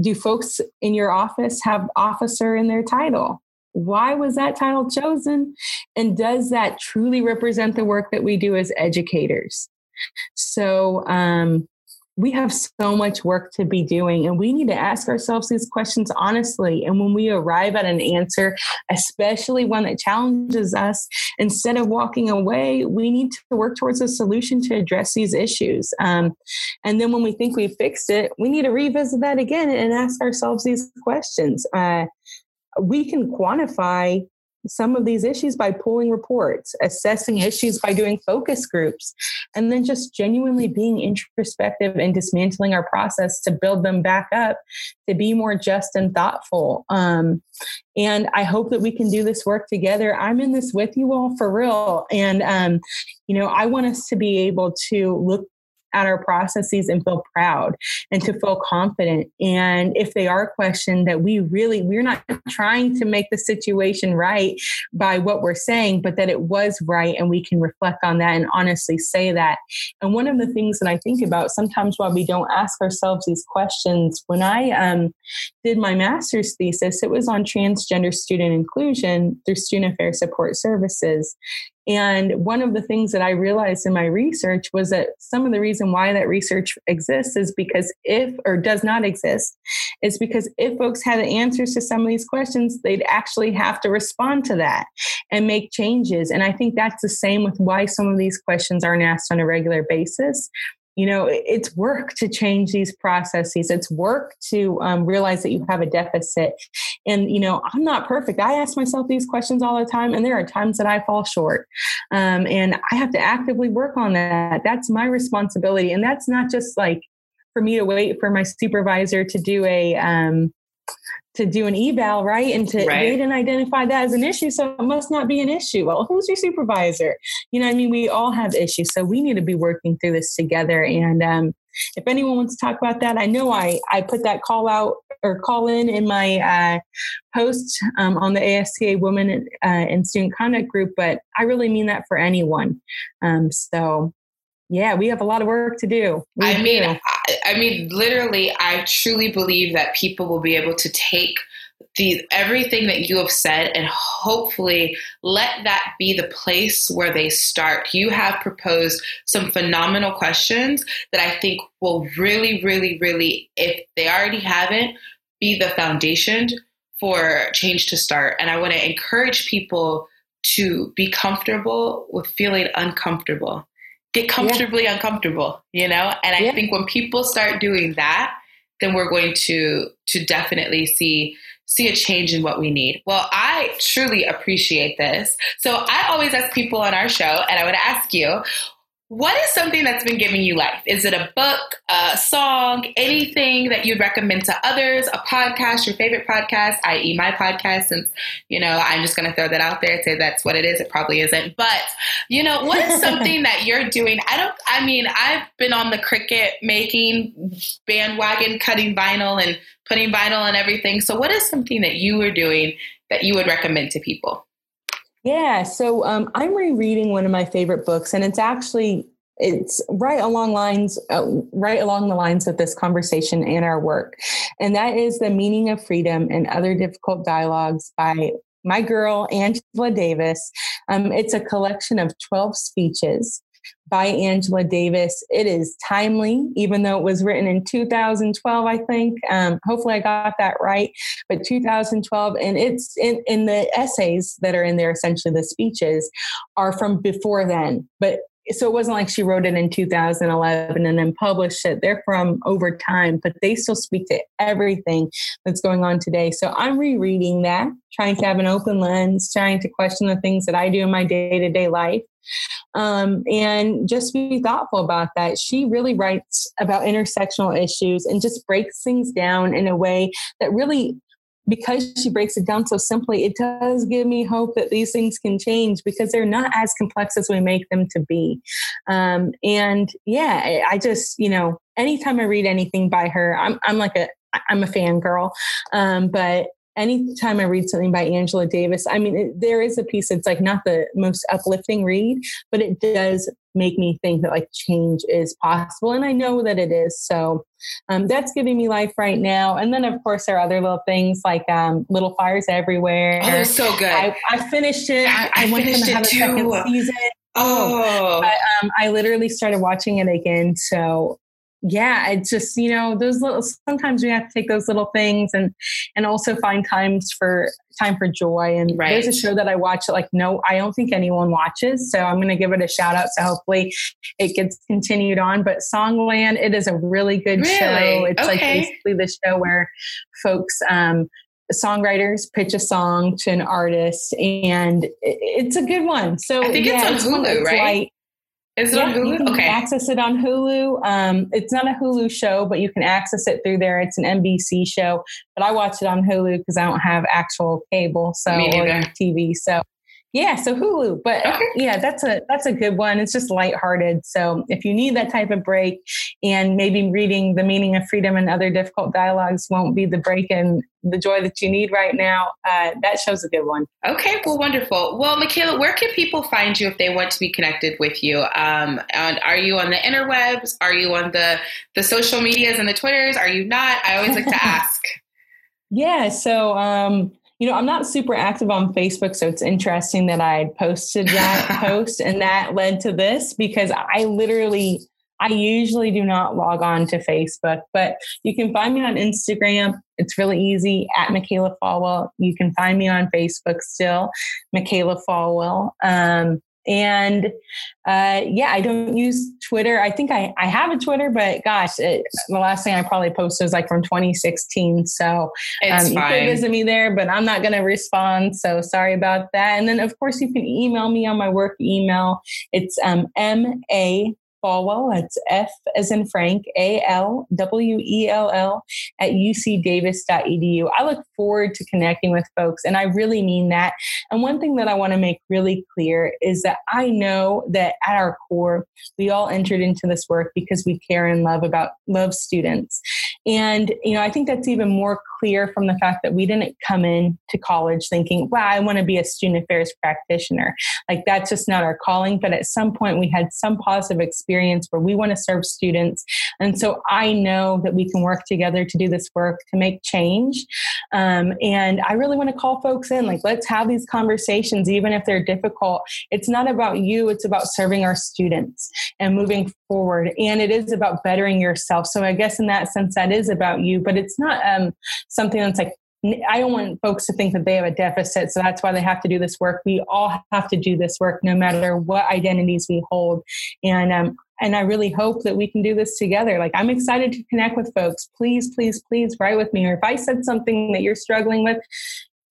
do folks in your office have officer in their title? Why was that title chosen? And does that truly represent the work that we do as educators? So, um, we have so much work to be doing and we need to ask ourselves these questions honestly and when we arrive at an answer especially one that challenges us instead of walking away we need to work towards a solution to address these issues um, and then when we think we've fixed it we need to revisit that again and ask ourselves these questions uh, we can quantify some of these issues by pulling reports, assessing issues by doing focus groups, and then just genuinely being introspective and dismantling our process to build them back up to be more just and thoughtful. Um, and I hope that we can do this work together. I'm in this with you all for real. And, um, you know, I want us to be able to look at our processes and feel proud and to feel confident. And if they are questioned, that we really, we're not trying to make the situation right by what we're saying, but that it was right and we can reflect on that and honestly say that. And one of the things that I think about sometimes while we don't ask ourselves these questions, when I um, did my master's thesis, it was on transgender student inclusion through Student Affairs Support Services. And one of the things that I realized in my research was that some of the reason why that research exists is because if, or does not exist, is because if folks had the answers to some of these questions, they'd actually have to respond to that and make changes. And I think that's the same with why some of these questions aren't asked on a regular basis you know it's work to change these processes. It's work to um, realize that you have a deficit. And you know i'm not perfect. I ask myself these questions all the time and there are times that i fall short. Um, and i have to actively work on that. That's my responsibility. And that's not just like for me to wait for my supervisor to do a um, to do an eval, right? And to right. they didn't identify that as an issue, so it must not be an issue. Well, who's your supervisor? You know, I mean, we all have issues, so we need to be working through this together. And um, if anyone wants to talk about that, I know I I put that call out or call in in my uh, post um, on the ASCA Women uh, and Student Conduct Group, but I really mean that for anyone. Um, so yeah, we have a lot of work to do. We I mean, I, I mean, literally, I truly believe that people will be able to take the everything that you have said and hopefully let that be the place where they start. You have proposed some phenomenal questions that I think will really, really, really, if they already haven't, be the foundation for change to start. And I want to encourage people to be comfortable with feeling uncomfortable get comfortably yeah. uncomfortable, you know? And I yeah. think when people start doing that, then we're going to to definitely see see a change in what we need. Well, I truly appreciate this. So I always ask people on our show, and I would ask you, what is something that's been giving you life? Is it a book, a song, anything that you'd recommend to others, a podcast, your favorite podcast, i.e., my podcast? Since, you know, I'm just going to throw that out there and say that's what it is. It probably isn't. But, you know, what is something that you're doing? I don't, I mean, I've been on the Cricut making bandwagon, cutting vinyl and putting vinyl and everything. So, what is something that you are doing that you would recommend to people? Yeah, so um, I'm rereading one of my favorite books, and it's actually it's right along lines uh, right along the lines of this conversation and our work and that is the meaning of freedom and other difficult dialogues by my girl angela davis. Um, it's a collection of 12 speeches by Angela Davis. It is timely, even though it was written in 2012, I think. Um, hopefully, I got that right. But 2012, and it's in, in the essays that are in there, essentially the speeches, are from before then. But so it wasn't like she wrote it in 2011 and then published it. They're from over time, but they still speak to everything that's going on today. So I'm rereading that, trying to have an open lens, trying to question the things that I do in my day to day life um, and just be thoughtful about that. She really writes about intersectional issues and just breaks things down in a way that really because she breaks it down so simply, it does give me hope that these things can change because they're not as complex as we make them to be. Um, and yeah, I just, you know, anytime I read anything by her, I'm, I'm like a, I'm a fangirl. Um, but anytime I read something by Angela Davis, I mean, it, there is a piece that's like not the most uplifting read, but it does make me think that like change is possible. And I know that it is. So um, that's giving me life right now. And then, of course, there are other little things like um, Little Fires Everywhere. Oh, they're so good. I, I finished it. I, I, I went to have a second season. Oh, but, um, I literally started watching it again. So yeah, it's just, you know, those little, sometimes we have to take those little things and, and also find times for time for joy. And right. there's a show that I watch that like, no, I don't think anyone watches. So I'm going to give it a shout out. So hopefully it gets continued on, but Songland, it is a really good really? show. It's okay. like basically the show where folks, um, songwriters pitch a song to an artist and it's a good one. So I think yeah, it's on Hulu, right? Light. Is it yeah, on Hulu? You can okay. access it on Hulu. Um, it's not a Hulu show, but you can access it through there. It's an NBC show, but I watch it on Hulu because I don't have actual cable, so or TV. So yeah, so Hulu, but okay. yeah, that's a that's a good one. It's just lighthearted. So if you need that type of break, and maybe reading the meaning of freedom and other difficult dialogues won't be the break and the joy that you need right now, uh, that show's a good one. Okay, well, wonderful. Well, Michaela, where can people find you if they want to be connected with you? Um, and are you on the interwebs? Are you on the the social medias and the Twitters? Are you not? I always like to ask. yeah, so. Um, you know, I'm not super active on Facebook, so it's interesting that I posted that post and that led to this because I literally I usually do not log on to Facebook, but you can find me on Instagram. It's really easy at Michaela Falwell. You can find me on Facebook still, Michaela Falwell. Um, and uh, yeah, I don't use Twitter. I think I, I have a Twitter, but gosh, it, the last thing I probably posted was like from 2016. So um, you can visit me there, but I'm not going to respond. So sorry about that. And then, of course, you can email me on my work email. It's um, M A Falwell. That's F as in Frank, A L W E L L at ucdavis.edu. I look forward to connecting with folks, and I really mean that. And one thing that I want to make really clear is that I know that at our core, we all entered into this work because we care and love about love students. And, you know, I think that's even more clear from the fact that we didn't come in to college thinking, wow, I want to be a student affairs practitioner. Like that's just not our calling. But at some point, we had some positive experience where we want to serve students. And so I know that we can work together to do this work to make change. Um, and I really want to call folks in, like, let's have these conversations, even if they're difficult. It's not about you, it's about serving our students and moving forward. And it is about bettering yourself. So I guess in that sense, that is about you, but it's not um, something that's like I don't want folks to think that they have a deficit, so that's why they have to do this work. We all have to do this work, no matter what identities we hold, and um, and I really hope that we can do this together. Like I'm excited to connect with folks. Please, please, please write with me, or if I said something that you're struggling with,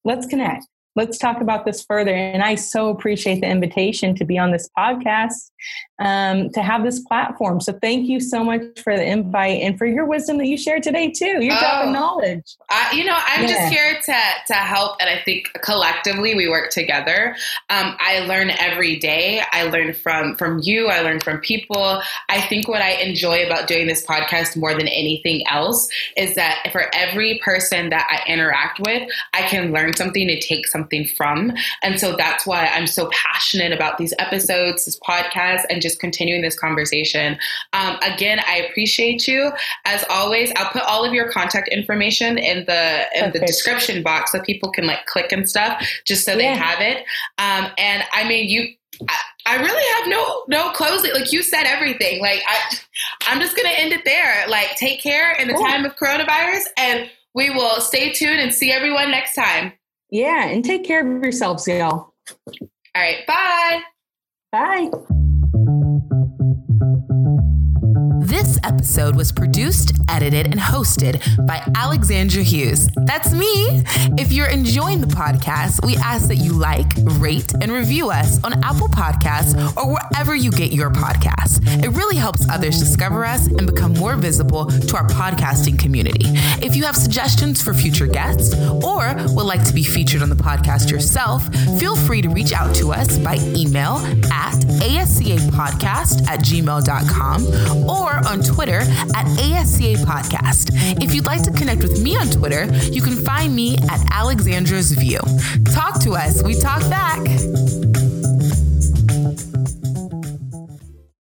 let's connect. Let's talk about this further. And I so appreciate the invitation to be on this podcast. Um, to have this platform. So thank you so much for the invite and for your wisdom that you shared today too. Your oh, of knowledge. I, you know, I'm yeah. just here to to help, and I think collectively we work together. Um, I learn every day. I learn from from you. I learn from people. I think what I enjoy about doing this podcast more than anything else is that for every person that I interact with, I can learn something to take something from, and so that's why I'm so passionate about these episodes, this podcast, and just continuing this conversation. Um, again, I appreciate you as always. I'll put all of your contact information in the in Perfect. the description box so people can like click and stuff, just so yeah. they have it. Um, and I mean, you. I, I really have no no closing. Like you said everything. Like I, I'm just gonna end it there. Like take care in the cool. time of coronavirus, and we will stay tuned and see everyone next time. Yeah, and take care of yourselves, y'all. All right, bye. Bye. This episode was produced, edited, and hosted by Alexandra Hughes. That's me. If you're enjoying the podcast, we ask that you like, rate, and review us on Apple Podcasts or wherever you get your podcasts. It really helps others discover us and become more visible to our podcasting community. If you have suggestions for future guests or would like to be featured on the podcast yourself, feel free to reach out to us by email at ascapodcast at gmail.com or on Twitter at ASCA Podcast. If you'd like to connect with me on Twitter, you can find me at Alexandra's View. Talk to us. We talk back.